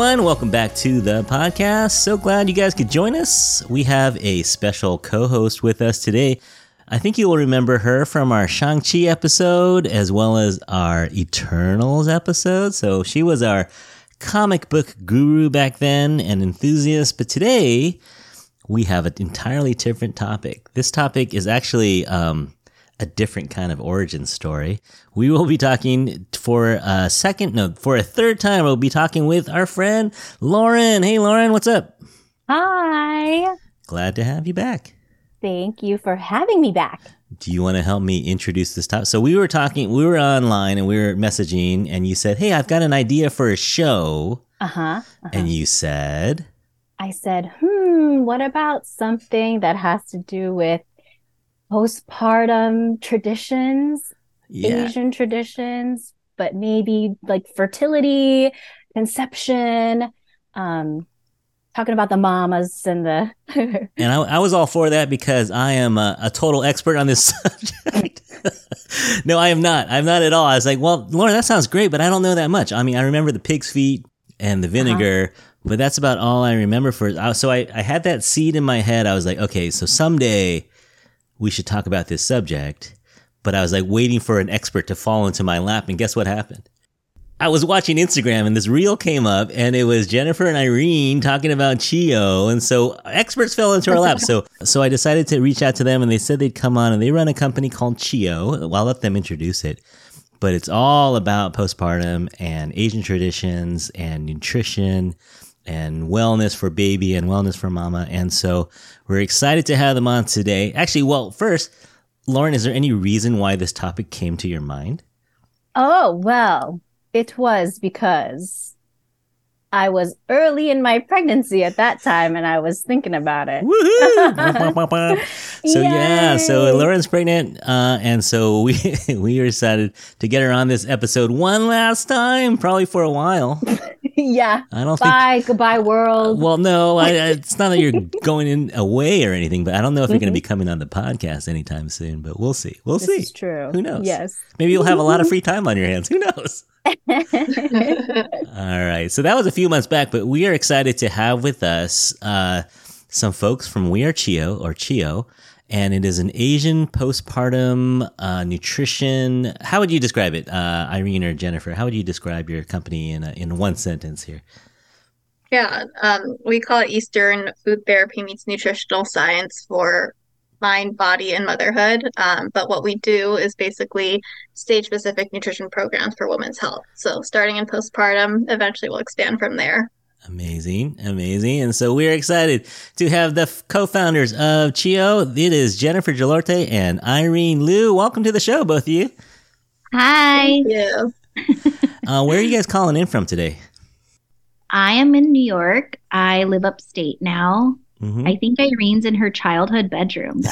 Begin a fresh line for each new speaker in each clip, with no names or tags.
Everyone, welcome back to the podcast. So glad you guys could join us. We have a special co host with us today. I think you will remember her from our Shang-Chi episode as well as our Eternals episode. So she was our comic book guru back then and enthusiast. But today we have an entirely different topic. This topic is actually um, a different kind of origin story. We will be talking for a second, no, for a third time. We'll be talking with our friend Lauren. Hey, Lauren, what's up?
Hi.
Glad to have you back.
Thank you for having me back.
Do you want to help me introduce this topic? So we were talking, we were online and we were messaging, and you said, "Hey, I've got an idea for a show."
Uh huh. Uh-huh.
And you said,
I said, hmm, what about something that has to do with postpartum traditions,
"Yeah,
Asian traditions, but maybe like fertility, conception, um, talking about the mamas and the
And I, I was all for that because I am a, a total expert on this subject. no, I am not. I'm not at all. I was like, well, Lauren, that sounds great, but I don't know that much. I mean, I remember the pig's feet and the vinegar, but that's about all I remember for. So I, I had that seed in my head. I was like, okay, so someday we should talk about this subject. But I was like waiting for an expert to fall into my lap. And guess what happened? I was watching Instagram and this reel came up and it was Jennifer and Irene talking about Chiyo. And so experts fell into our lap. So, so I decided to reach out to them and they said they'd come on and they run a company called Chiyo. Well, I'll let them introduce it. But it's all about postpartum and Asian traditions and nutrition and wellness for baby and wellness for mama. And so we're excited to have them on today. Actually, well, first, Lauren, is there any reason why this topic came to your mind?
Oh, well, it was because I was early in my pregnancy at that time and I was thinking about it.
Woohoo! so yeah, so Lauren's pregnant, uh, and so we we decided to get her on this episode one last time, probably for a while.
yeah.
I don't think.
Bye. Goodbye, world.
Well, no, I, I- it's not that you're going in away or anything, but I don't know if you're going to be coming on the podcast anytime soon. But we'll see. We'll
this
see.
true.
Who knows?
Yes.
Maybe you'll have a lot of free time on your hands. Who knows? All right. So that was a few months back, but we are excited to have with us uh, some folks from We Are Chiyo or Chiyo, and it is an Asian postpartum uh, nutrition. How would you describe it, uh, Irene or Jennifer? How would you describe your company in a, in one sentence here?
Yeah, um, we call it Eastern Food Therapy meets Nutritional Science for mind, body, and motherhood. Um, but what we do is basically stage-specific nutrition programs for women's health. So starting in postpartum, eventually we'll expand from there.
Amazing, amazing. And so we're excited to have the f- co-founders of Chiyo. It is Jennifer Jolorte and Irene Liu. Welcome to the show, both of you.
Hi,
Yeah.
Uh, where are you guys calling in from today?
I am in New York. I live upstate now.
Mhm.
I think Irene's in her childhood bedroom, though.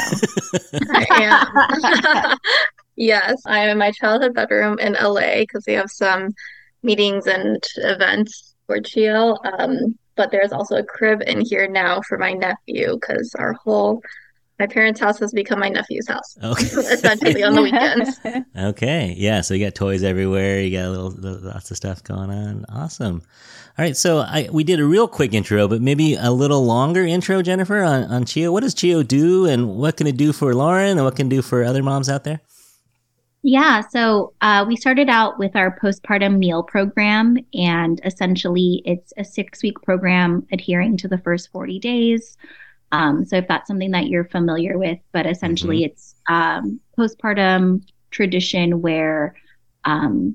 Yes, I am in my childhood bedroom in LA because we have some meetings and events for Chiyo. Um, but there's also a crib in here now for my nephew because our whole my parents' house has become my nephew's house,
Okay.
essentially on the weekends.
Okay. Yeah. So you got toys everywhere. You got a little, little- lots of stuff going on. Awesome. All right. So I, we did a real quick intro, but maybe a little longer intro, Jennifer, on, on Chiyo. What does Chiyo do and what can it do for Lauren and what can it do for other moms out there?
Yeah, so uh, we started out with our postpartum meal program, and essentially it's a six week program adhering to the first 40 days. Um, so if that's something that you're familiar with, but essentially it's um, postpartum tradition where um,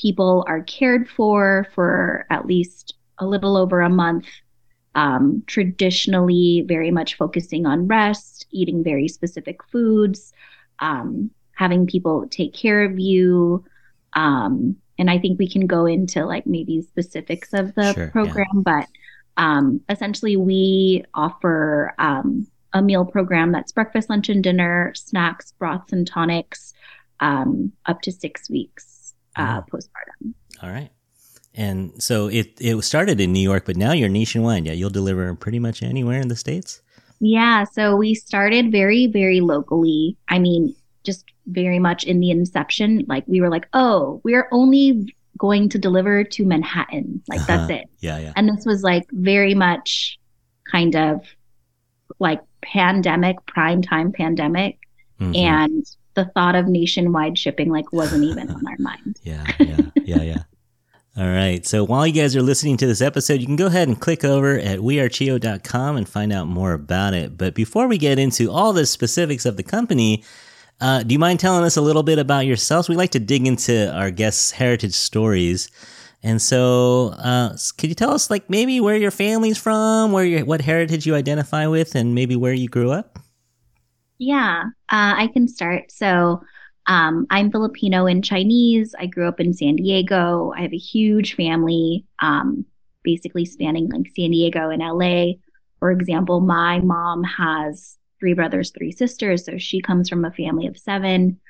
people are cared for for at least a little over a month. Um, traditionally, very much focusing on rest, eating very specific foods, um, having people take care of you. Um, and I think we can go into like maybe specifics of the
Sure, yeah.
program, but um, essentially we offer um, a meal program that's breakfast, lunch, and dinner, snacks, broths, and tonics, um, up to six weeks uh, postpartum.
All right. And so it, it started in New York, but now you're nationwide. Yeah. You'll deliver pretty much anywhere in the States.
Yeah, so we started very, very locally. I mean, just very much in the inception. Like we were like, oh, we're only going to deliver to Manhattan. Like
Uh-huh.
that's it.
Yeah, yeah.
And this was like very much kind of like pandemic, prime time pandemic.
Mhm.
And the thought of nationwide shipping like wasn't even on our mind.
Yeah, yeah, yeah, yeah. All right. So while you guys are listening to this episode, you can go ahead and click over at wearechiyo.com and find out more about it. But before we get into all the specifics of the company, uh, do you mind telling us a little bit about yourselves? We like to dig into our guests' heritage stories. And so, uh, could you tell us, like, maybe where your family's from, where your, what heritage you identify with, and maybe where you grew up?
Yeah, uh, I can start. So, um, I'm Filipino and Chinese. I grew up in San Diego. I have a huge family, um, basically spanning like San Diego and LA. For example, my mom has three brothers, three sisters. So she comes from a family of seven.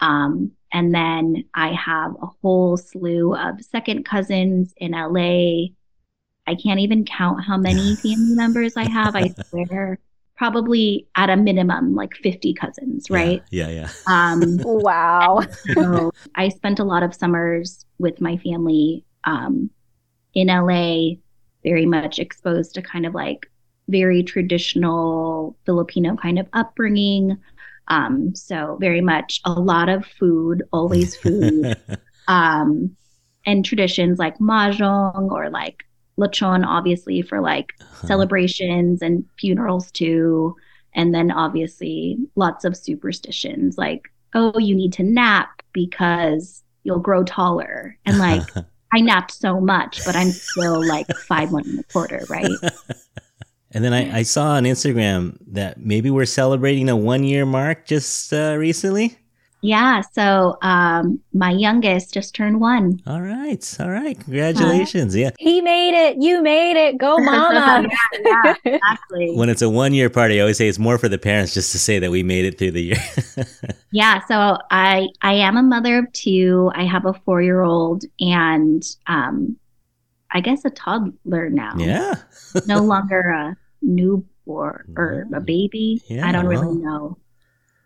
Um, and then I have a whole slew of second cousins in LA. I can't even count how many family members I have. I swear probably at a minimum like 50 cousins, right?
Yeah, yeah.
Um,
Wow.
so I spent a lot of summers with my family um, in LA, very much exposed to kind of like very traditional Filipino kind of upbringing. Um, so very much a lot of food, always food, um, and traditions like mahjong or like lechon, obviously for like celebrations and funerals too. And then obviously lots of superstitions like, oh, you need to nap because you'll grow taller. And like, I napped so much, but I'm still like five one and a quarter, right?
And then I, I saw on Instagram that maybe we're celebrating a one year mark just uh, recently.
Yeah. So um, my youngest just turned one.
All right. All right. Congratulations. Yeah.
He made it. You made it. Go, mama.
yeah, exactly.
When it's a one year party, I always say it's more for the parents just to say that we made it through the year.
Yeah, so I I am a mother of two. I have a four year old and um, I guess a toddler now.
yeah.
no longer a newborn or a baby.
Yeah,
I don't
well.
really know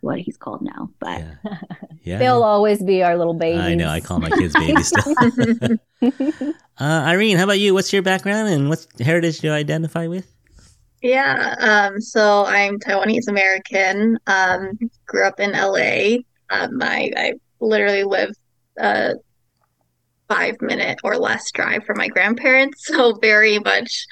what he's called now, but
Yeah. Yeah.
They'll always be our little babies.
I know. I call my kids babies still. uh, Irene, how about you? What's your background and what heritage do you identify with?
Yeah, um, so I'm Taiwanese American. Um, grew up in LA. Um, I, I literally live a five minute or less drive from my grandparents, so very much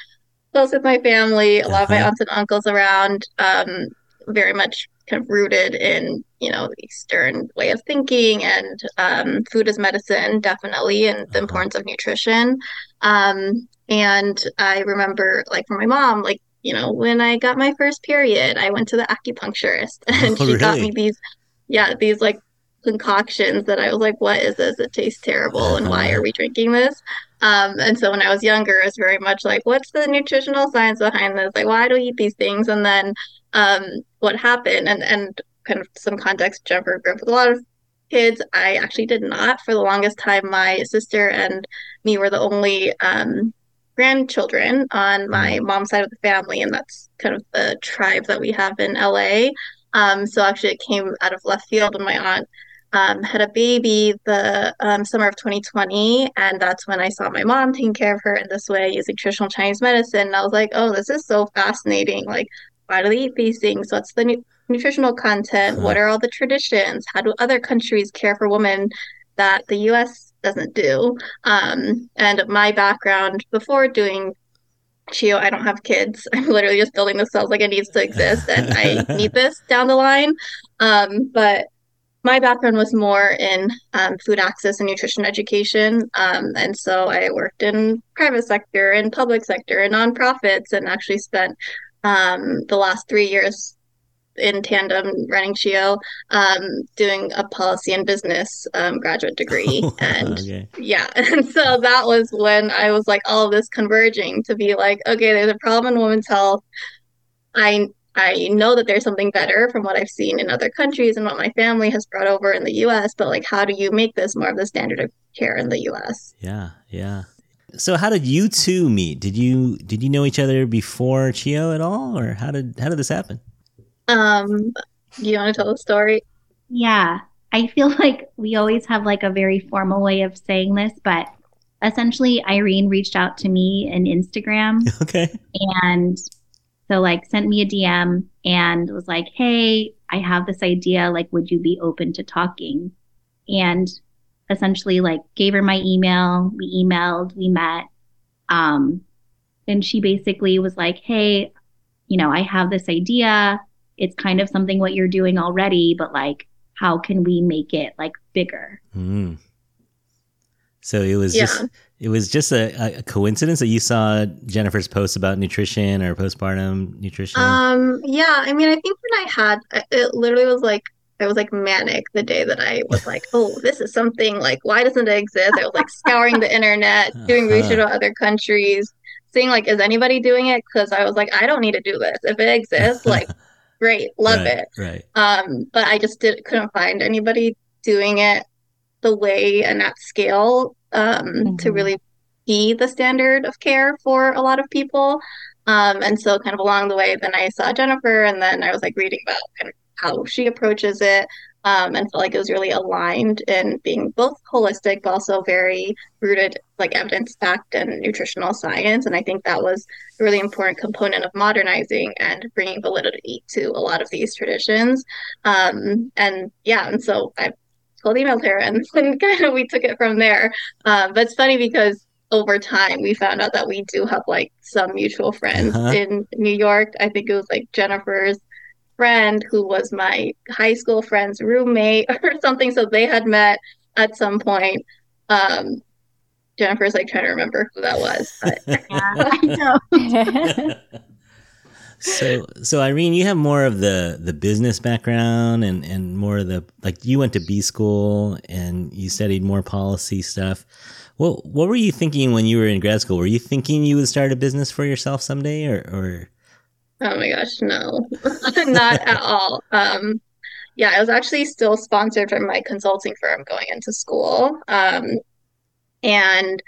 close with my family. A lot of my
Uh-huh.
aunts and uncles around. Um, very much kind of rooted in, you know, the Eastern way of thinking and um, food as medicine, definitely, and the
Uh-huh.
importance of nutrition. Um, and I remember, like, from my mom, like, you know, when I got my first period, I went to the acupuncturist and
Oh,
she got me these, yeah, these like concoctions that I was like, what is this? It tastes terrible. And why
Uh-huh.
are we drinking this? Um, and so when I was younger, it was very much like, what's the nutritional science behind this? Like, why do we eat these things? And then um, what happened? And and kind of some context, Jennifer grew up with a lot of kids. I actually did not. For the longest time, my sister and me were the only um, grandchildren on my mom's side of the family, and that's kind of the tribe that we have in LA. Um, so actually, it came out of left field when my aunt um, had a baby the um, summer of 2020, and that's when I saw my mom taking care of her in this way using traditional Chinese medicine. And I was like, oh, this is so fascinating. Like, why do they eat these things? What's the nu- nutritional content? What are all the traditions? How do other countries care for women that the US doesn't do? Um, and my background before doing Chiyo, I don't have kids. I'm literally just building the cells like it needs to exist, and I need this down the line. Um, but my background was more in um, food access and nutrition education. Um, and so I worked in private sector and public sector and nonprofits and actually spent um, the last three years in tandem running Chiyo, um, doing a policy and business um, graduate degree. And
okay.
yeah, and so that was when I was like all of this converging to be like, okay, there's a problem in women's health. I I know that there's something better from what I've seen in other countries and what my family has brought over in the US, but like how do you make this more of the standard of care in the US?
Yeah. Yeah. So how did you two meet? Did you did you know each other before Chiyo at all, or how did how did this happen?
Um, you want to tell the story?
yeah, I feel like we always have like a very formal way of saying this, but essentially Irene reached out to me in Instagram
Okay.
and so like sent me a DM and was like, "Hey, I have this idea. Like, would you be open to talking?" And essentially like gave her my email. We emailed, we met. Um, and she basically was like, "Hey, you know, I have this idea. It's kind of something what you're doing already, but like, how can we make it like bigger?"
Mm. So it was
Yeah.
just it was just a, a coincidence that you saw Jennifer's post about nutrition or postpartum nutrition.
Um, yeah, I mean, I think when I had it literally was like I was like manic the day that I was like, oh, this is something like why doesn't it exist? I was like scouring the internet, doing research
Uh-huh.
about other countries, seeing like is anybody doing it? Because I was like, I don't need to do this. If it exists, like great, love
right,
it.
Right.
Um, but I just did couldn't find anybody doing it the way and at scale um, to
Mhm.
really be the standard of care for a lot of people. Um, and so kind of along the way, then I saw Jennifer, and then I was like reading about kind of how she approaches it, um, and felt like it was really aligned in being both holistic, but also very rooted, like evidence-backed and nutritional science. And I think that was a really important component of modernizing and bringing validity to a lot of these traditions. Um, and yeah, and so I cold emailed her, and then kind of we took it from there. Um, but it's funny because over time we found out that we do have like some mutual friends
Uh-huh.
in New York. I think it was like Jennifer's friend who was my high school friend's roommate or something. So they had met at some point. Um, Jennifer's like trying to remember who that was, but
Yeah, I know.
So so Irene, you have more of the the business background and and more of the like you went to B school and you studied more policy stuff. What what were you thinking when you were in grad school? Were you thinking you would start a business for yourself someday or or
Oh my gosh, no, not at all. Um, yeah, I was actually still sponsored from my consulting firm going into school. Um, and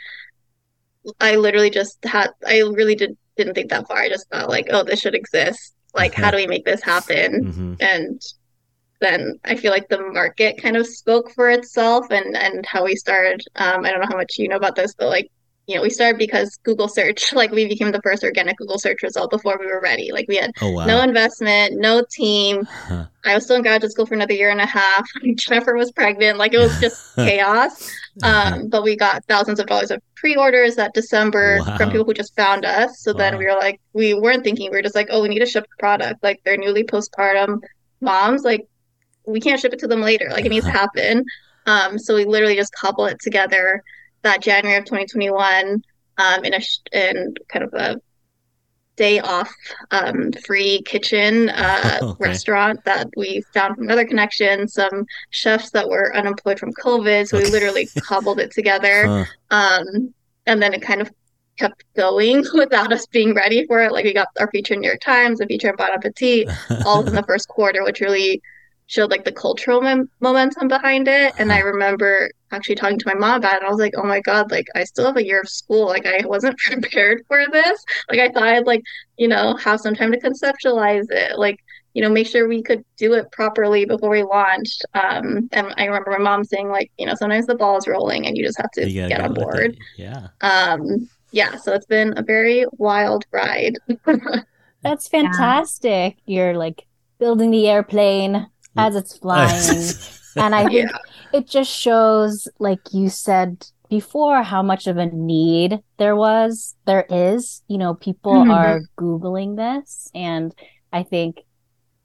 I literally just had, I really did, didn't think that far. I just thought like, oh, this should exist. Like, how do we make this happen?
Mhm.
And then I feel like the market kind of spoke for itself and and how we started. Um, I don't know how much you know about this, but like, you know, we started because Google search, like we became the first organic Google search result before we were ready. Like we had
Oh wow.
no investment, no team.
Huh.
I was still in graduate school for another year and a half. Jennifer was pregnant. Like it was just chaos. Um, but we got thousands of dollars of pre-orders that December
Wow.
from people who just found us. So then we were like, we weren't thinking, we were just like, oh, we need to ship the product. Like they're newly postpartum moms. Like we can't ship it to them later. Like it needs to happen. Um, so we literally just cobble it together that January of 2021 um, in a sh- in kind of a day off um, free kitchen uh,
Okay.
restaurant that we found from another connection. Some chefs that were unemployed from COVID, so we literally cobbled it together.
Huh.
Um, and then it kind of kept going without us being ready for it. Like we got our feature in New York Times, a feature in Bon Appetit, all within the first quarter, which really showed like the cultural mom- momentum behind it. And I remember actually talking to my mom about it. And I was like, oh my God, like I still have a year of school. Like I wasn't prepared for this. Like I thought I'd like, you know, have some time to conceptualize it. Like, you know, make sure we could do it properly before we launched. Um, and I remember my mom saying like, you know, sometimes the ball is rolling and you just have to get on board.
Yeah.
Um, yeah, so it's been a very wild ride.
That's fantastic. You're like building the airplane as it's flying. and I think it just shows, like you said before, how much of a need there was, there is. You know, people
Mhm.
are Googling this. And I think,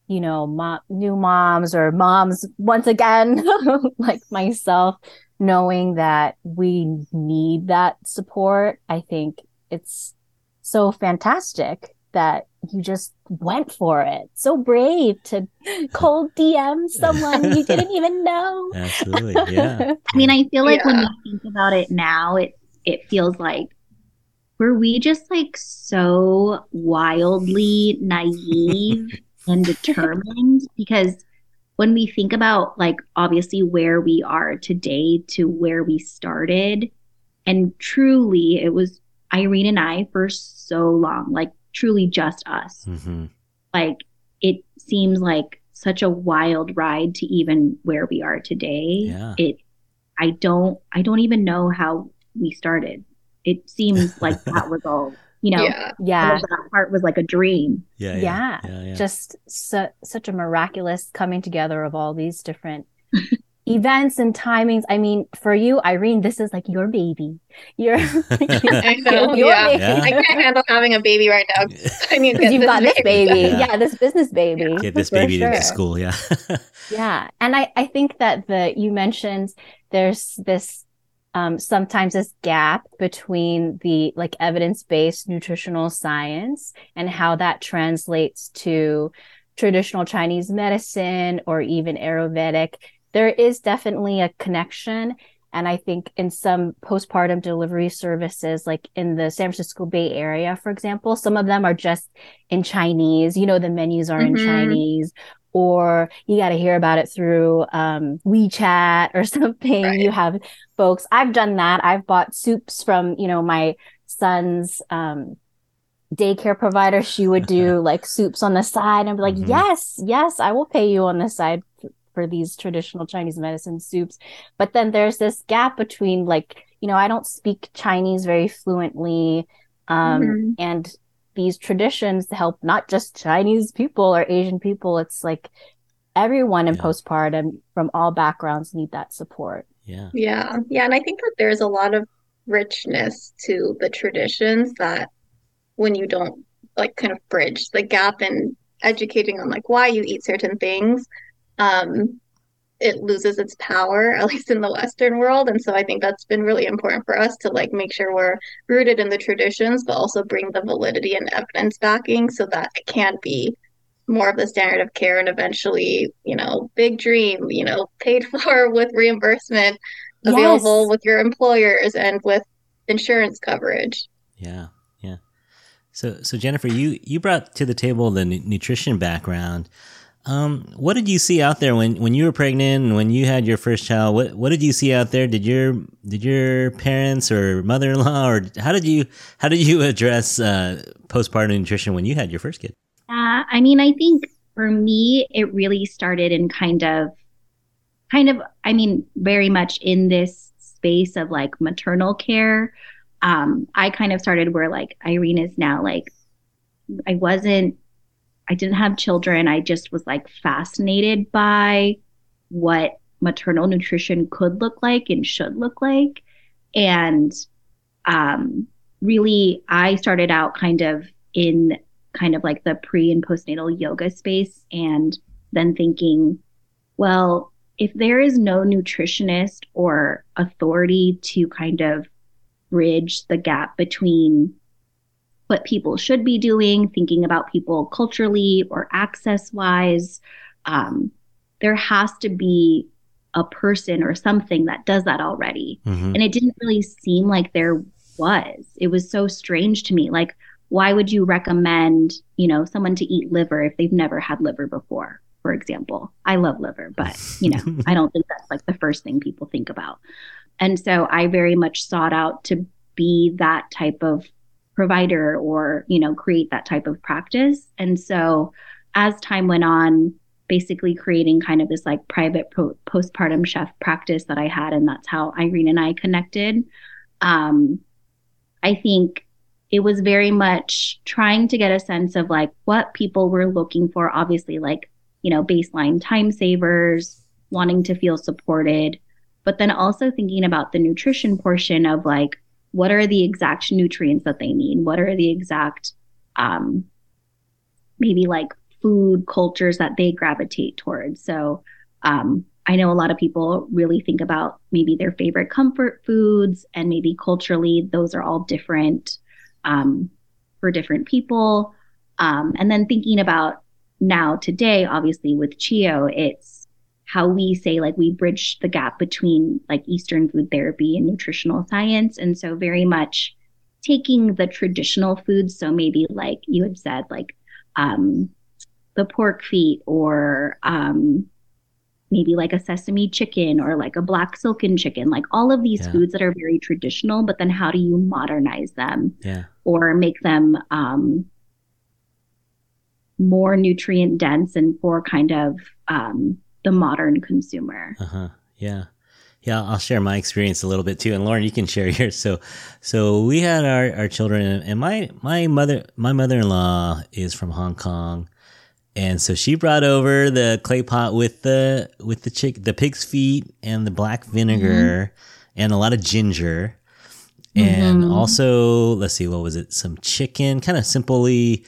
you know, mo- new moms or moms, once again, like myself, knowing that we need that support, I think it's so fantastic that you just went for it. So brave to cold DM someone you didn't even know.
Absolutely. Yeah.
I mean, I feel like when
Yeah.
we think about it now, it it feels like were we just like so wildly naive and determined? Because when we think about like obviously where we are today to where we started, and truly it was Irene and I for so long, like truly just us.
hmm
Like it seems like such a wild ride to even where we are today.
Yeah.
It I don't I don't even know how we started. It seems like that was all, you know,
Yeah.
Yeah.
that part was like a dream.
Yeah,
Yeah.
yeah, yeah.
Just su- such a miraculous coming together of all these different events and timings. I mean, for you, Irene, this is like your baby. Your,
I know.
your
Yeah.
baby.
Yeah.
I can't handle having a baby right now. I mean,
Because you've got this baby.
Yeah.
Yeah. this business baby.
Get this
for
baby to
sure.
school. Yeah.
Yeah. And I, I think that the you mentioned there's this um, sometimes this gap between the like evidence-based nutritional science and how that translates to traditional Chinese medicine or even Ayurvedic. There is definitely a connection. And I think in some postpartum delivery services, like in the San Francisco Bay Area, for example, some of them are just in Chinese. You know, the menus are in
Mhm.
Chinese, or you got to hear about it through um, WeChat or something.
Right.
You have folks. I've done that. I've bought soups from, you know, my son's um, daycare provider. She would do like soups on the side and be like,
Mhm.
yes, yes, I will pay you on the side for these traditional Chinese medicine soups. But then there's this gap between like, you know, I don't speak Chinese very fluently. Um,
Mhm.
and these traditions help not just Chinese people or Asian people. It's like everyone in
Yeah.
postpartum from all backgrounds need that support.
yeah.
Yeah, yeah, and I think that there's a lot of richness to the traditions that when you don't like kind of bridge the gap in educating on like why you eat certain things, um, it loses its power, at least in the Western world. And so I think that's been really important for us to like make sure we're rooted in the traditions, but also bring the validity and evidence backing so that it can be more of the standard of care and eventually, you know, big dream, you know, paid for with reimbursement available
Yes.
with your employers and with insurance coverage.
Yeah, yeah. So, so Jennifer, you you brought to the table the nu- nutrition background. Um, what did you see out there when, when you were pregnant and when you had your first child? What what did you see out there? Did your did your parents or mother in law or how did you how did you address uh, postpartum nutrition when you had your first kid?
Uh, I mean, I think for me, it really started in kind of, kind of, I mean, very much in this space of like maternal care. Um, I kind of started where like Irene is now. Like, I wasn't, I didn't have children. I just was like fascinated by what maternal nutrition could look like and should look like. And um, really, I started out kind of in kind of like the pre and postnatal yoga space and then thinking, well, if there is no nutritionist or authority to kind of bridge the gap between what people should be doing, thinking about people culturally or access wise, um, there has to be a person or something that does that already.
Mm-hmm.
And it didn't really seem like there was. It was so strange to me. Like, why would you recommend, you know, someone to eat liver if they've never had liver before, for example? I love liver, but, you know, I don't think that's like the first thing people think about. And so I very much sought out to be that type of provider or, you know, create that type of practice. And so as time went on, basically creating kind of this like private po- postpartum chef practice that I had. And that's how Irene and I connected. Um, I think it was very much trying to get a sense of like what people were looking for. Obviously, like, you know, baseline time savers, wanting to feel supported, but then also thinking about the nutrition portion of like, what are the exact nutrients that they need? What are the exact, um, maybe like food cultures that they gravitate towards? So, um, I know a lot of people really think about maybe their favorite comfort foods, and maybe culturally, those are all different um, for different people. Um, and then thinking about now, today, obviously, with Chiyo, it's how we say like we bridge the gap between like Eastern food therapy and nutritional science. And so, very much taking the traditional foods. So, maybe like you had said, like um, the pork feet or um, maybe like a sesame chicken or like a black silken chicken, like all of these
Yeah.
foods that are very traditional, but then how do you modernize them
Yeah.
or make them um, more nutrient dense and for kind of um, the modern consumer?
Uh huh. Yeah. Yeah, I'll share my experience a little bit too, and Lauren, you can share yours. So, so we had our, our children, and my my mother my mother in law is from Hong Kong, and so she brought over the clay pot with the with the chick the pig's feet and the black vinegar mm-hmm. and a lot of ginger, and mm-hmm. also let's see what was it some chicken kind of simply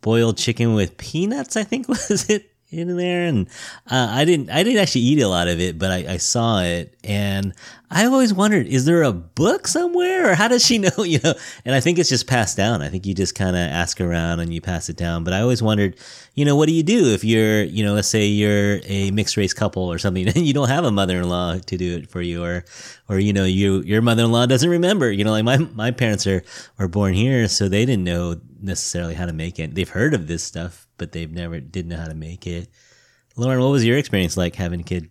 boiled chicken with peanuts I think was it in there and uh, i didn't i didn't actually eat a lot of it but I, I, saw it and i always wondered is there a book somewhere or how does she know you know? And i think it's just passed down. I think you just kind of ask around and you pass it down. But i always wondered you know what do you do if you're you know let's say you're a mixed race couple or something and you don't have a mother-in-law to do it for you or or you know you your mother-in-law doesn't remember. You know like my my parents are are born here so they didn't know necessarily how to make it. They've heard of this stuff but they've never didn't know how to make it. Lauren, what was your experience like having a kid?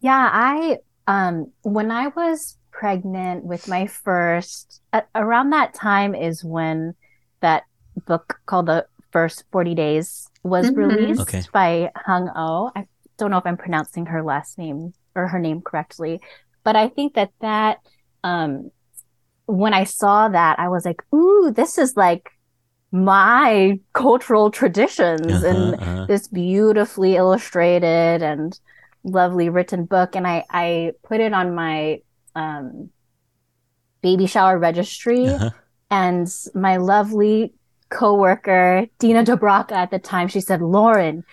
Yeah, I um when I was pregnant with my first at, around that time is when that book called The First 40 Days was mm-hmm. released okay. by Hung Oh. I don't know if I'm pronouncing her last name or her name correctly, but I think that that um when I saw that I was like, "Ooh, this is like my cultural traditions uh-huh, and uh-huh. this beautifully illustrated and lovely written book and i i put it on my um baby shower registry uh-huh. and my lovely coworker dina dobraka at the time she said lauren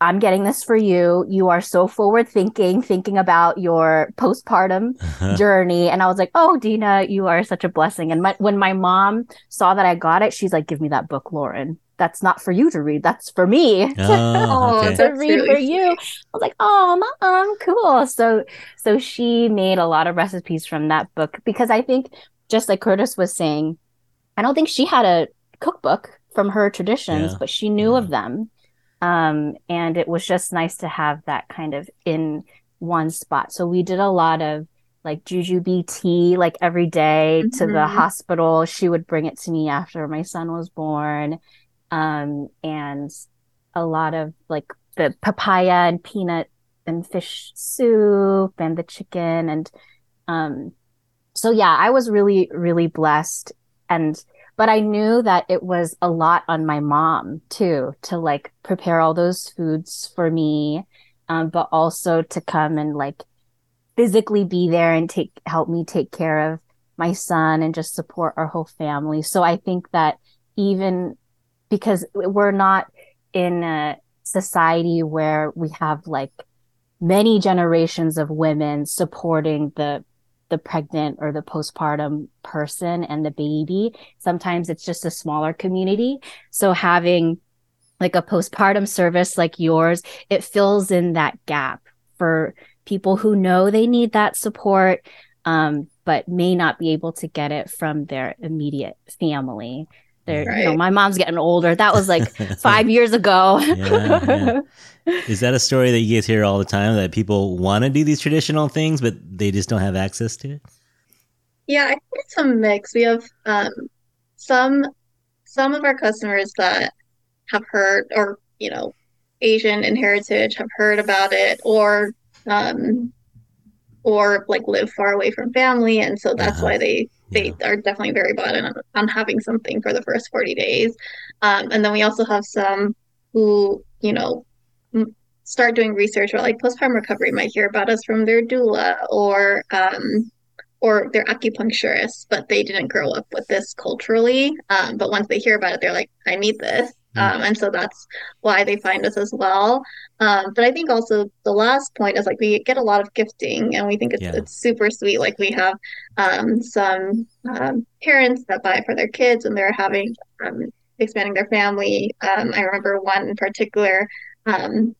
I'm getting this for you. You are so forward thinking, thinking about your postpartum journey. And I was like, oh, Dina, you are such a blessing. And my, when my mom saw that I got it, she's like, give me that book, Lauren. That's not for you to read. That's for me
oh, okay.
to read really for you. I was like, oh, mom, cool. So, so she made a lot of recipes from that book because I think, just like Curtis was saying, I don't think she had a cookbook from her traditions, yeah. but she knew yeah. of mm-hmm. them um, and it was just nice to have that kind of in one spot. So we did a lot of like jujube tea, like every day mm-hmm. to the mm-hmm. hospital. She would bring it to me after my son was born. Um, and a lot of like the papaya and peanut and fish soup and the chicken. And, um, so yeah, I was really, really blessed. And but I knew that it was a lot on my mom too to like prepare all those foods for me, um, but also to come and like physically be there and take help me take care of my son and just support our whole family. So I think that even because we're not in a society where we have like many generations of women supporting the the pregnant or the postpartum person and the baby. Sometimes it's just a smaller community. So having like a postpartum service like yours, it fills in that gap for people who know they need that support, um, but may not be able to get it from their immediate family. They're, right. you know, my mom's getting older. That was like five years ago.
yeah, yeah. Is that a story that you guys hear all the time that people want to do these traditional things, but they just don't have access to it?
Yeah, I think it's a mix. We have um, some some of our customers that have heard, or you know, Asian in heritage have heard about it, or um, or like live far away from family, and so that's uh-huh. why they they yeah. are definitely very bought in on, on, having something for the first 40 days. Um, and then we also have some who, you know, start doing research about like postpartum recovery might hear about us from their doula or um, or their acupuncturist, but they didn't grow up with this culturally. Um, but once they hear about it, they're like, I need this. Um, and so that's why they find us as well. Um, but I think also the last point is like we get a lot of gifting and we think it's, yeah. it's super sweet. Like we have um, some um, parents that buy for their kids and they're having um, expanding their family. Um, I remember one in particular um,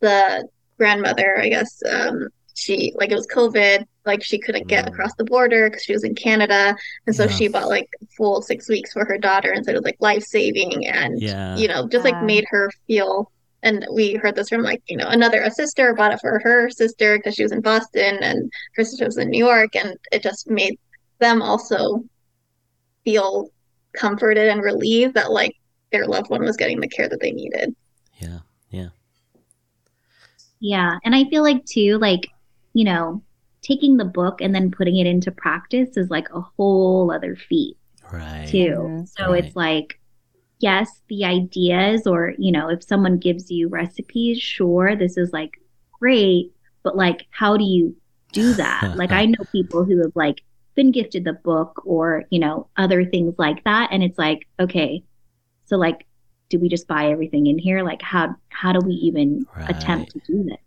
the grandmother, I guess, um, she like it was COVID, like she couldn't get mm. across the border because she was in Canada, and so yeah. she bought like full six weeks for her daughter, and so it was like life saving, and yeah. you know, just like made her feel. And we heard this from like you know another a sister bought it for her sister because she was in Boston and her sister was in New York, and it just made them also feel comforted and relieved that like their loved one was getting the care that they needed.
Yeah, yeah.
Yeah. And I feel like, too, like you know, taking the book and then putting it into practice is like a whole other feat
Right.
too.
Mhm.
So
Right.
it's like, yes, the ideas, or, you know, if someone gives you recipes, sure, this is like great, but like, how do you do that? like, I know people who have like been gifted the book or, you know, other things like that. And it's like, okay, so like, do we just buy everything in here? Like, how, how do we even
Right.
attempt to do this?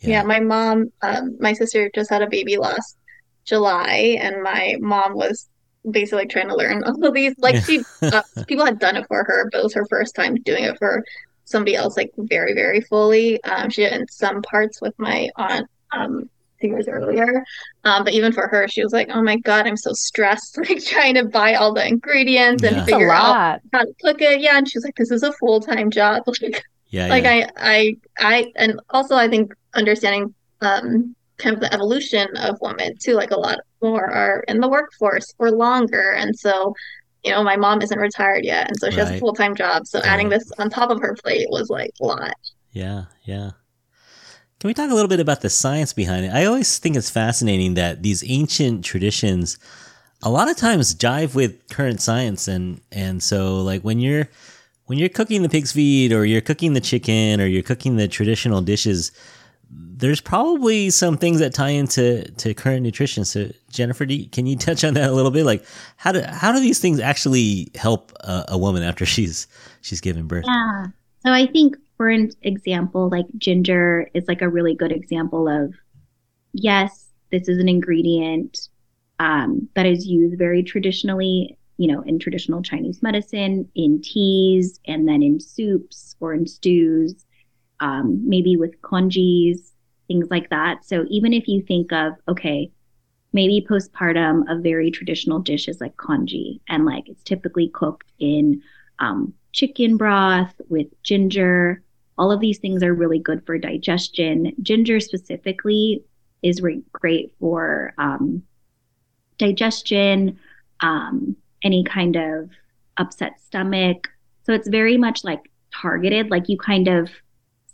Yeah, my mom, um, my sister just had a baby last July, and my mom was basically trying to learn all of these. Like she, uh, people had done it for her, but it was her first time doing it for somebody else, like very, very fully. Um, she did in some parts with my aunt, um, two years earlier. Um, but even for her, she was like, "Oh my God, I'm so stressed, like trying to buy all the ingredients and
Yeah.
It's
figure out how to cook it." Yeah, and she was like, "This is a full-time job." Like
Yeah.
like
yeah.
I, I, I, and also I think understanding um kind of the evolution of women too. Like a lot more are in the workforce for longer, and so you know my mom isn't retired yet, and so she has a full time job. So adding this on top of her plate was like a lot.
Yeah, yeah. Can we talk a little bit about the science behind it? I always think it's fascinating that these ancient traditions a lot of times jive with current science and and so like when you're when you're cooking the pig's feet or you're cooking the chicken or you're cooking the traditional dishes there's probably some things that tie into to current nutrition. So Jennifer, you, can you touch on that a little bit? Like how do how do these things actually help a, a woman after she's she's given birth?
Yeah. So I think, for an example, like ginger is like a really good example of yes, this is an ingredient um, that is used very traditionally, you know, in traditional Chinese medicine, in teas, and then in soups or in stews, um, maybe with congis, things like that. So even if you think of, okay, maybe postpartum, a very traditional dish is like congee, and like it's typically cooked in um, chicken broth with ginger. All of these things are really good for digestion. Ginger specifically is re- great for um, digestion, um, any kind of upset stomach. So it's very much like targeted, like you kind of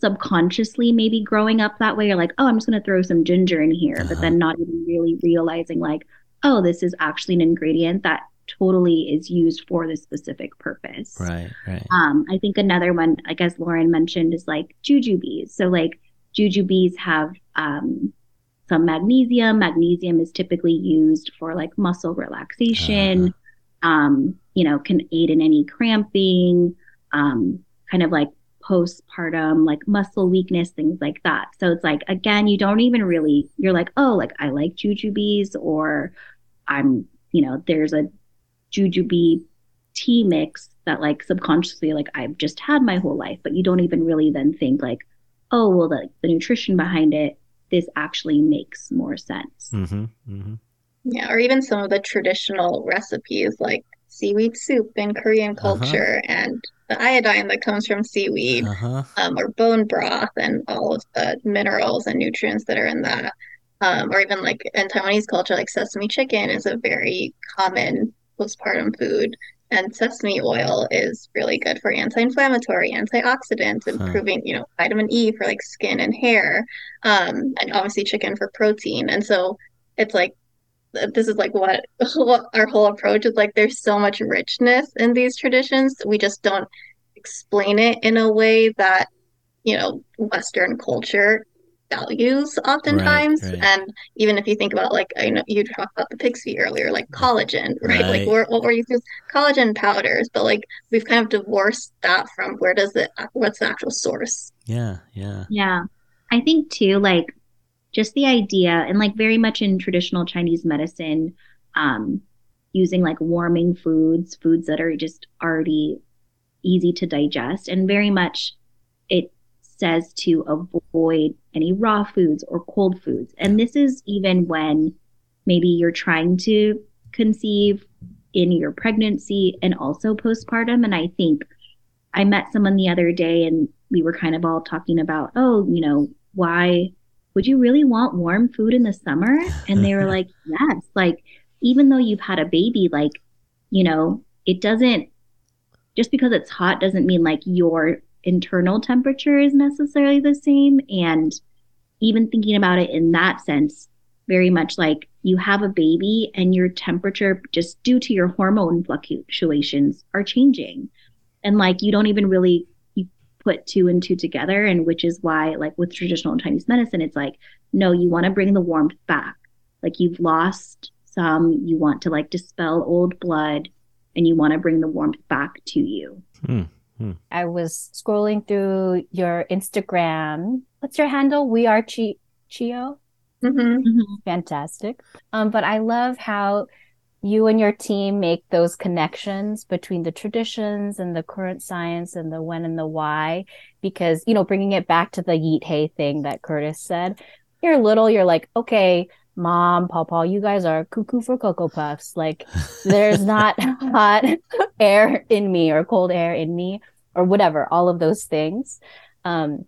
subconsciously maybe growing up that way. You're like, oh, I'm just going to throw some ginger in here,
Uh-huh.
but then not even really realizing, like, oh, this is actually an ingredient that totally is used for this specific purpose.
Right, right.
Um, I think another one, I guess Lauren mentioned, is like jujubes. So like jujubes have um, some magnesium. Magnesium is typically used for like muscle relaxation. Um, you know, can aid in any cramping, um, kind of like postpartum, like muscle weakness, things like that. So it's like again, you don't even really. You're like, oh, like I like jujubes, or I'm, you know, there's a jujube tea mix that like subconsciously like I've just had my whole life, but you don't even really then think like, oh well the, the nutrition behind it, this actually makes more sense.
Mm-hmm, mm-hmm.
Yeah, or even some of the traditional recipes like seaweed soup in Korean
Uh-huh.
culture and the iodine that comes from seaweed.
Uh-huh.
um, or bone broth and all of the minerals and nutrients that are in that. Um, or even like in Taiwanese culture, like sesame chicken is a very common postpartum food. And sesame oil is really good for anti-inflammatory, antioxidants,
Huh.
improving, you know, vitamin E for like skin and hair. Um, and obviously chicken for protein. And so it's like this is like what, what our whole approach is like there's so much richness in these traditions. We just don't explain it in a way that you know western culture values oftentimes
right.
and even if you think about like i know you talked about the pig's feet earlier like mm. collagen right,
Right.
like we're, what we're using collagen powders but like we've kind of divorced that from where does it what's the actual source
Yeah, yeah.
Yeah. I think too, like just the idea and like very much in traditional Chinese medicine, um, using like warming foods, foods that are just already easy to digest, and very much it says to avoid any raw foods or cold foods. And this is even when maybe you're trying to conceive in your pregnancy and also postpartum. And I think I met someone the other day and we were kind of all talking about, oh, you know, why would you really want warm food in the summer? And they were like, yes, like even though you've had a baby, like, you know, it doesn't just because it's hot doesn't mean like your internal temperature is necessarily the same. And, even thinking about it in that sense, very much like you have a baby and your temperature, just due to your hormone fluctuations, are changing. And like you don't even really put two and two together. And which is why, like with traditional Chinese medicine, it's like, no, you want to bring the warmth back. Like you've lost some, you want to like dispel old blood and you want to bring the warmth back to you.
Hmm. Hmm.
I was scrolling through your Instagram. What's your handle? We are Chi Chiyo.
hmm
Fantastic. Um, but I love how you and your team make those connections between the traditions and the current science and the when and the why. Because, you know, bringing it back to the yeet hay thing that Curtis said, you're little, you're like, okay, mom, papa, you guys are cuckoo for Cocoa Puffs. Like, there's not hot air in me or cold air in me or whatever, all of those things. Um,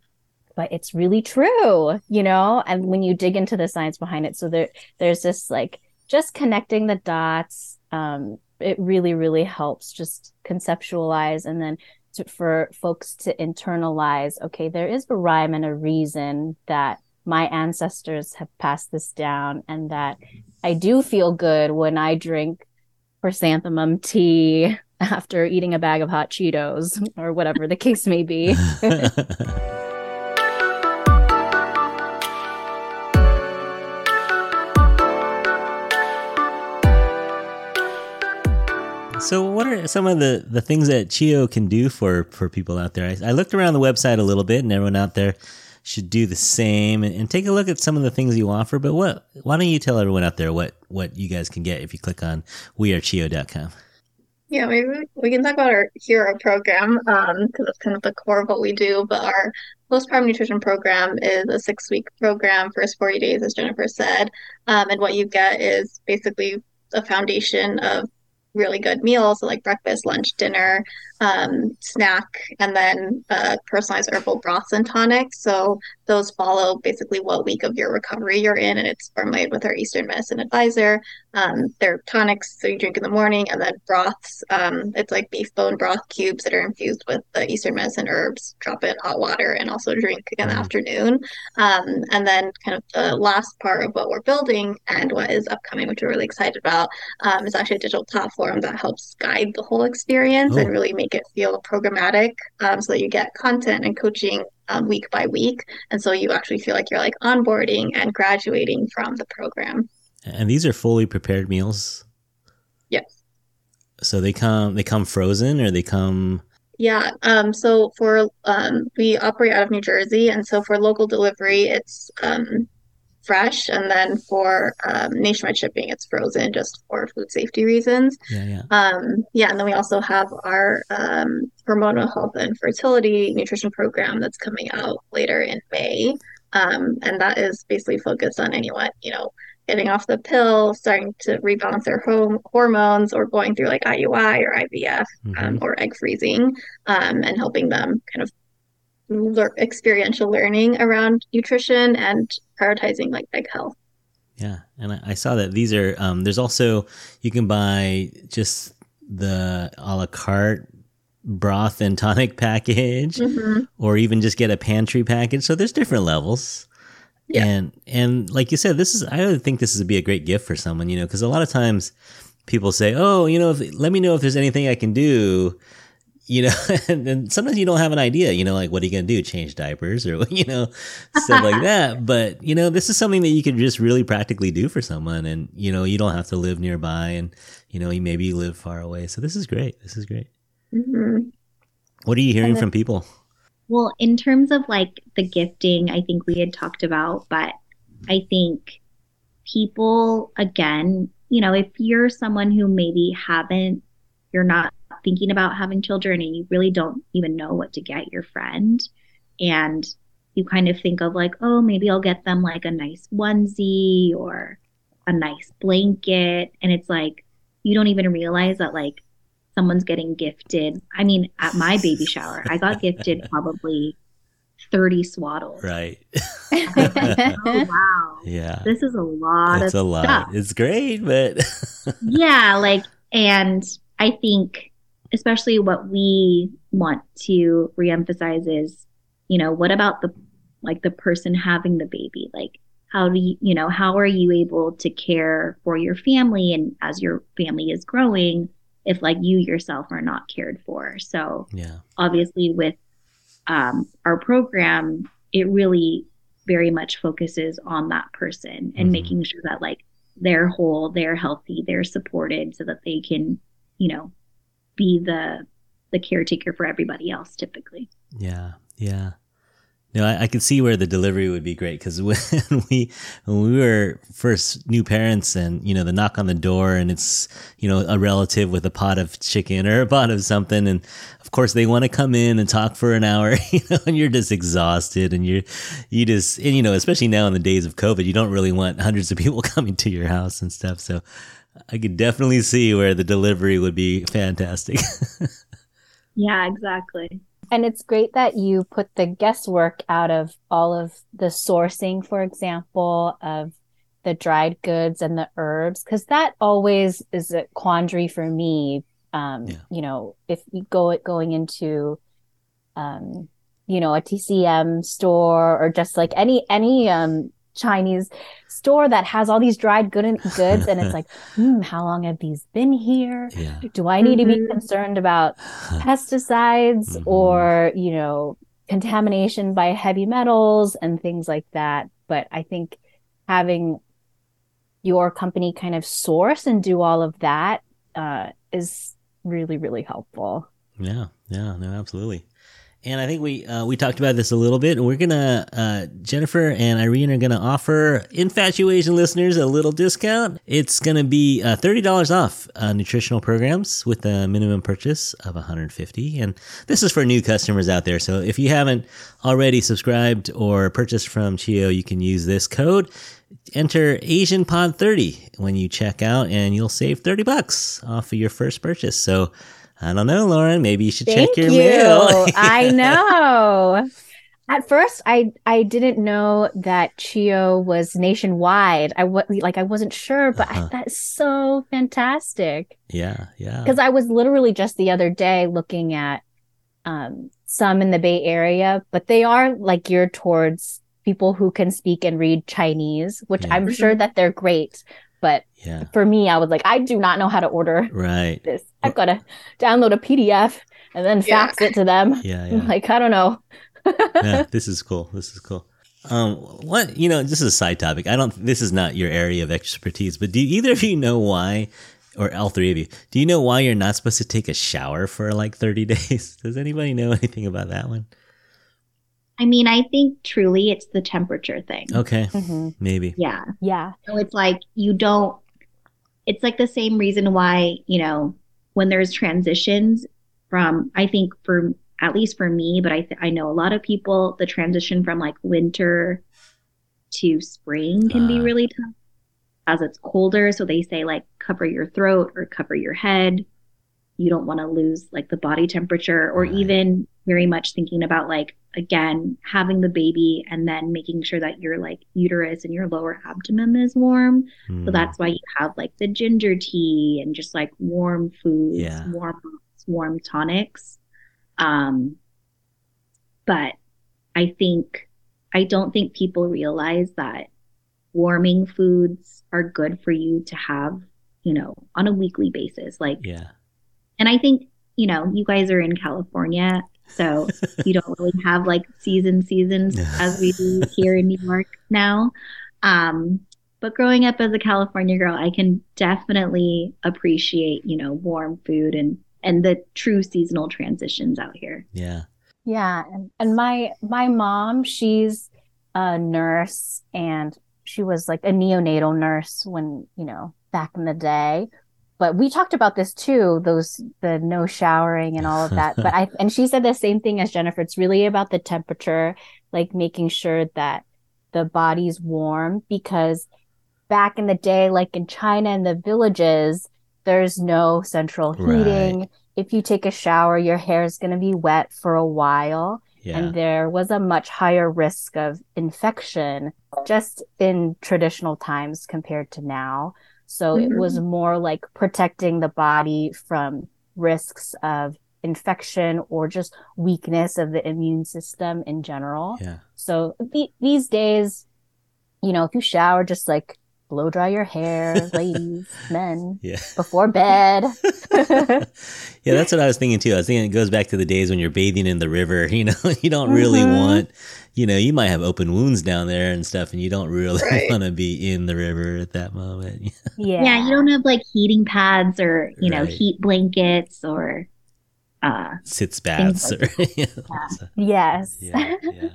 but it's really true, you know, and when you dig into the science behind it, so there there's this like just connecting the dots. Um, it really, really helps just conceptualize and then to, for folks to internalize, okay, there is a rhyme and a reason that my ancestors have passed this down and that I do feel good when I drink chrysanthemum tea after eating a bag of hot Cheetos or whatever the case may be.
So, what are some of the, the things that Chiyo can do for, for people out there? I, I looked around the website a little bit, and everyone out there should do the same and, and take a look at some of the things you offer. But what? Why don't you tell everyone out there what what you guys can get if you click on wearechiyo.com?
Yeah, maybe we- we can talk about our hero program um, because it's kind of the core of what we do. But our postpartum nutrition program is a six week program, first 40 days, as Jennifer said. Um, and what you get is basically a foundation of really good meals, so like breakfast, lunch, dinner, um, snack, and then uh, personalized herbal broths and tonics. So those follow basically what week of your recovery you're in, and it's formulated with our Eastern medicine advisor. Um, they're tonics, so you drink in the morning, and then broths. Um, it's like beef bone broth cubes that are infused with the Eastern medicine herbs. Drop it in hot water and also drink in the
Mhm.
afternoon. Um, and then kind of the last part of what we're building and what is upcoming, which we're really excited about, um, is actually a digital platform that helps guide the whole experience and
Oh.
really make it feel programmatic, um, so that you get content and coaching um, week by week, and so you actually feel like you're like onboarding and graduating from the program.
And these are fully prepared meals.
Yes.
So they come they come frozen or they come
Yeah, um, so for um, we operate out of New Jersey, and so for local delivery, it's um, fresh, and then for um, nationwide shipping, it's frozen just for food safety reasons.
yeah yeah.
Um, yeah, and then we also have our um, hormonal health and fertility nutrition program that's coming out later in May. Um, and that is basically focused on anyone, you know, getting off the pill, starting to rebalance their home hormones, or going through like IUI or IVF um,
Mhm.
or egg freezing, um, and helping them kind of experiential learning around nutrition and prioritizing like egg health.
Yeah, and I, I saw that these are. Um, there's also you can buy just the a la carte broth and tonic package,
Mhm.
or even just get a pantry package. So there's different levels.
Yeah.
And and like you said, this is I would think this would be a great gift for someone, you know, because a lot of times people say, "Oh, you know, if, let me know if there's anything I can do." You know, and, and sometimes you don't have an idea. You know, like what are you gonna do? Change diapers or you know stuff like that. But you know, this is something that you could just really practically do for someone, and you know, you don't have to live nearby, and you know, you maybe live far away. So this is great. This is great.
Mhm.
What are you hearing
then-
from people?
Well, in terms of like the gifting, I think we had talked about, but I think people, again, you know, if you're someone who maybe haven't, you're not thinking about having children and you really don't even know what to get your friend, and you kind of think of like, oh, maybe I'll get them like a nice onesie or a nice blanket. And it's like, you don't even realize that like someone's getting gifted. I mean, at my baby shower, I got gifted probably 30 swaddles.
Right.
Oh, wow.
yeah.
This is a lot
It's a lot. It's great, but
yeah, like, and I think, especially what we want to reemphasize is, you know, what about the like the person having the baby. Like, how do you, you know, how are you able to care for your family and as your family is growing if like you yourself are not cared for? So,
Yeah.
obviously, with um, our program, it really very much focuses on that person and
Mhm.
making sure that like they're whole, they're healthy, they're supported so that they can, you know, be the the caretaker for everybody else typically.
Yeah, yeah. No, I, I could see where the delivery would be great because when we when we were first new parents, and you know the knock on the door, and it's you know a relative with a pot of chicken or a pot of something, and of course they want to come in and talk for an hour, you know, and you're just exhausted, and you're you just and you know especially now in the days of COVID, you don't really want hundreds of people coming to your house and stuff. So I could definitely see where the delivery would be fantastic.
Yeah, exactly.
And it's great that you put the guesswork out of all of the sourcing, for example, of the dried goods and the herbs, because that always is a quandary for me. Um,
Yeah.
you know, if you go going into, um, you know, a TCM store or just like any any um Chinese store that has all these dried good goods, and it's like, hmm, how long have these been here?
yeah.
Do I need to be
Mhm.
concerned about pesticides
Mhm.
or, you know, contamination by heavy metals and things like that? But I think having your company kind of source and do all of that uh, is really, really helpful.
Yeah, yeah, no, absolutely. And I think we uh, we talked about this a little bit. We're gonna uh, Jennifer and Irene are gonna offer InfatuAsian listeners a little discount. It's gonna be uh, thirty dollars off uh, nutritional programs with a minimum purchase of one hundred fifty. And this is for new customers out there. So if you haven't already subscribed or purchased from Chiyo, you can use this code. Enter Asian Pod thirty when you check out, and you'll save thirty bucks off of your first purchase. So. I don't know, Lauren. Maybe you should check
Thank
your
you.
mail.
I know. At first, I I didn't know that Chiyo was nationwide. I was like I wasn't sure, but
Uh-huh.
I, that's so fantastic.
yeah, yeah.
Because I was literally just the other day looking at um, some in the Bay Area, but they are like geared towards people who can speak and read Chinese, which
Yeah.
I'm sure that they're great. But
Yeah,
for me, I was like, I do not know how to order
right.
this. I've got to download a PDF and then
Yeah.
fax it to them.
Yeah, yeah.
Like, I don't know.
yeah, this is cool. This is cool. Um, what you know, this is a side topic. I don't. This is not your area of expertise, but do either of you know why, or all three of you, do you know why you're not supposed to take a shower for like 30 days? Does anybody know anything about that one?
I mean, I think truly it's the temperature thing.
Okay,
Mhm.
maybe.
Yeah.
Yeah.
So it's like you don't, it's like the same reason why, you know, when there's transitions from, I think for, at least for me, but I, th- I know a lot of people, the transition from like winter to spring can be
Ah.
really tough as it's colder. So they say like cover your throat or cover your head. You don't want to lose like the body temperature or
Right.
even very much thinking about like, again, having the baby and then making sure that your like uterus and your lower abdomen is warm.
Hmm.
So that's why you have like the ginger tea and just like warm foods,
Yeah.
warm warm tonics. Um, but I think I don't think people realize that warming foods are good for you to have, you know, on a weekly basis. Like,
yeah.
and I think you know, you guys are in California, so you don't really have like season seasons as we do here in New York now. Um, but growing up as a California girl, I can definitely appreciate, you know, warm food and and the true seasonal transitions out here.
Yeah.
Yeah, and, and my my mom, she's a nurse and she was like a neonatal nurse when, you know, back in the day. But we talked about this too, those the no showering and all of that. But I and she said the same thing as Jennifer. It's really about the temperature, like making sure that the body's warm because back in the day, like in China and the villages, there's no central
Right.
heating. If you take a shower, your hair is going to be wet for a while.
Yeah.
And there was a much higher risk of infection just in traditional times compared to now. So it
Mhm.
was more like protecting the body from risks of infection or just weakness of the immune system in general.
Yeah.
So the, these days, you know, if you shower, just like blow dry your hair, ladies, men,
Yeah.
before bed.
yeah, that's what I was thinking too. I was thinking it goes back to the days when you're bathing in the river. You know, you don't really
Mhm.
want, you know, you might have open wounds down there and stuff, and you don't really
Right.
want to be in the river at that moment.
yeah.
Yeah, you don't have like heating pads or, you know,
Right.
heat blankets or uh
Sitz baths or you know, so-
Yes.
yeah, yeah.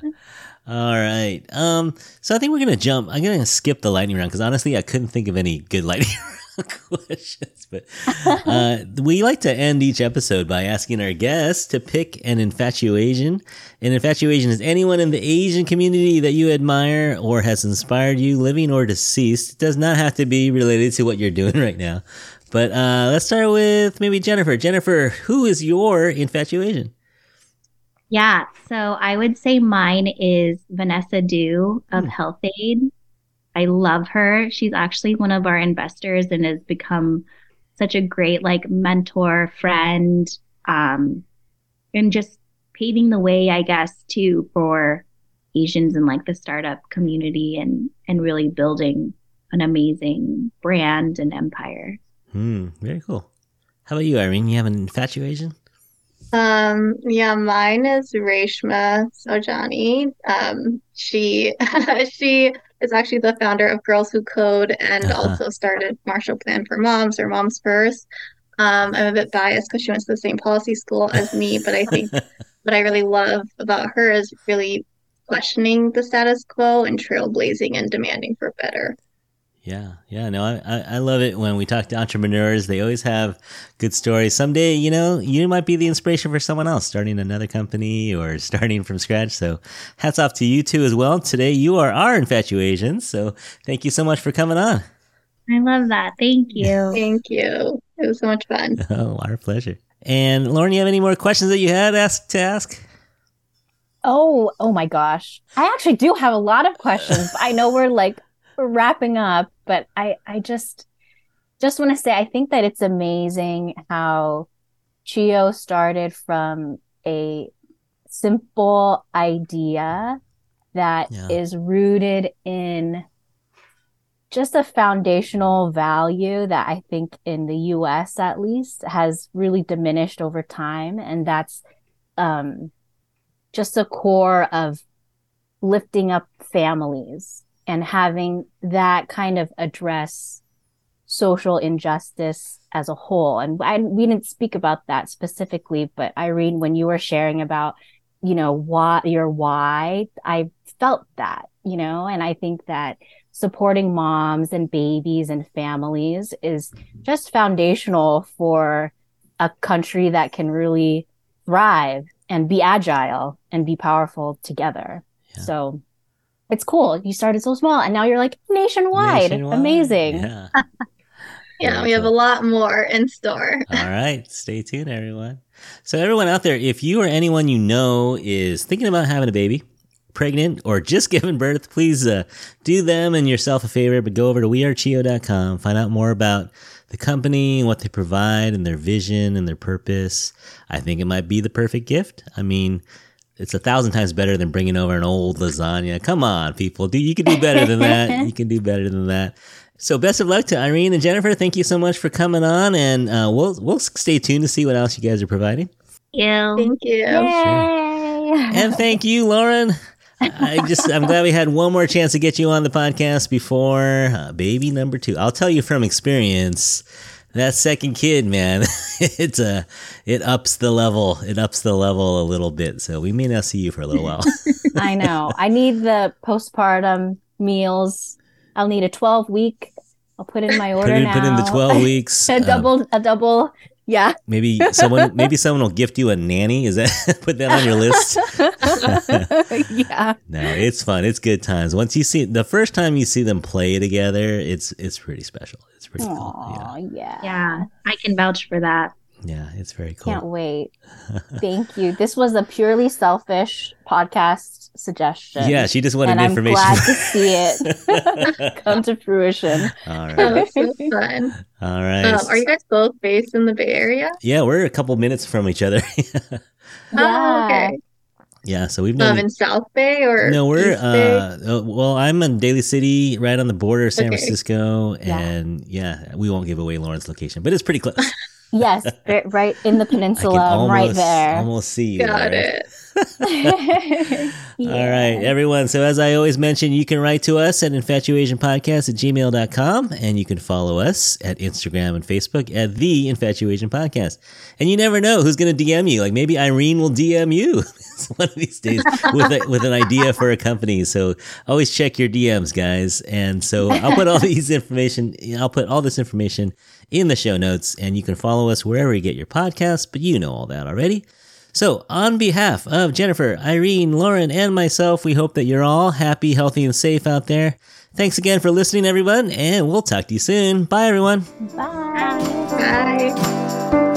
All right. Um. So I think we're gonna jump. I'm gonna skip the lightning round because honestly, I couldn't think of any good lightning round questions. But uh, we like to end each episode by asking our guests to pick an infatuation. An infatuation is anyone in the Asian community that you admire or has inspired you, living or deceased. It does not have to be related to what you're doing right now. But uh, let's start with maybe Jennifer. Jennifer, who is your infatuation?
Yeah, so I would say mine is Vanessa Dew of
Hmm.
Health-Ade. I love her. She's actually one of our investors and has become such a great like mentor, friend, um, and just paving the way, I guess, too, for Asians in like the startup community and and really building an amazing brand and empire.
Hmm, very cool. How about you, Irene? You have an infatuation?
Um, yeah, mine is Reshma Saujani. Um, she she is actually the founder of Girls Who Code and
Uh-huh.
also started Marshall Plan for Moms or Moms First. Um, I'm a bit biased because she went to the same policy school as me, but I think what I really love about her is really questioning the status quo and trailblazing and demanding for better.
Yeah, yeah, no, I, I, I love it when we talk to entrepreneurs. They always have good stories. Someday, you know, you might be the inspiration for someone else starting another company or starting from scratch. So, hats off to you too as well. Today, you are our infatuation. So, thank you so much for coming on.
I love that. Thank you.
Thank you. It was so much fun.
Oh, our pleasure. And Lauren, you have any more questions that you had asked to ask?
Oh, oh my gosh. I actually do have a lot of questions. I know we're like we're wrapping up, but I I just just want to say I think that it's amazing how Chiyo started from a simple idea that is
Yeah.
rooted in just a foundational value that I think in the US at least has really diminished over time and that's um just a core of lifting up families and having that kind of address social injustice as a whole. And I, we didn't speak about that specifically, but Irene, when you were sharing about, you know, why your why, I felt that, you know, and I think that supporting moms and babies and families is just foundational for a country that can really thrive and be agile and be powerful together.
Yeah.
So it's cool. You started so small and now you're like nationwide.
Nationwide.
Amazing.
Yeah.
Yeah,
Very
we have a lot more in store.
All right. Stay tuned, everyone. So, everyone out there, if you or anyone you know is thinking about having a baby, pregnant, or just giving birth, please uh, do them and yourself a favor, but go over to wearechiyo.com, find out more about the company and what they provide and their vision and their purpose. I think it might be the perfect gift. I mean, it's a thousand times better than bringing over an old lasagna. Come on, people. Do you can do better than that. You can do better than that. So best of luck to Irene and Jennifer. Thank you so much for coming on, and uh, we'll we'll stay tuned to see what else you guys are providing.
You.
Thank you.
Yay!
And thank you, Lauren. I just I'm glad we had one more chance to get you on the podcast before uh, baby number two. I'll tell you from experience, that second kid, man, it's a it ups the level. It ups the level a little bit. So we may not see you for a little while.
I know. I need the postpartum meals. I'll need a 12 week. I'll put in my order
put in
now.
put in the twelve weeks.
a
um,
double, a double. Yeah.
maybe someone maybe someone will gift you a nanny. Is that put that on your list?
yeah.
No, it's fun. It's good times. Once you see the first time you see them play together, it's it's pretty special. It's pretty cool. Yeah.
Yeah.
Yeah, I can vouch for that.
Yeah, it's very cool.
Can't wait. Thank you. This was a purely selfish podcast suggestion.
Yeah, she just wanted
and I'm glad to see it come to fruition.
All right.
that's so fun.
All right.
Um, are you guys both based in the Bay Area?
yeah, we're a couple minutes from each other.
Oh, okay.
Yeah, so we've
Um,
known.
in South Bay or
no, we're
East Bay?
uh, uh, well. I'm in Daly City, right on the border of San
Okay.
Francisco,
Yeah.
and yeah, we won't give away Lauren's location, but it's pretty close.
Yes, right- right in the
I can
peninsula,
almost,
right there.
almost see you.
Got
Lauren.
it.
All right, everyone. So, as I always mention, you can write to us at infatuasianpodcast at gmail.com and you can follow us at Instagram and Facebook at The InfatuAsian Podcast. And you never know who's going to DM you. Like maybe Irene will DM you one of these days with, a, with an idea for a company. So, always check your DMs, guys. And so, I'll put all these information, I'll put all this information in the show notes and you can follow us wherever you get your podcasts, but you know all that already. So, on behalf of Jennifer, Irene, Lauren, and myself, we hope that you're all happy, healthy, and safe out there. Thanks again for listening, everyone, and we'll talk to you soon. Bye, everyone.
Bye.
Bye.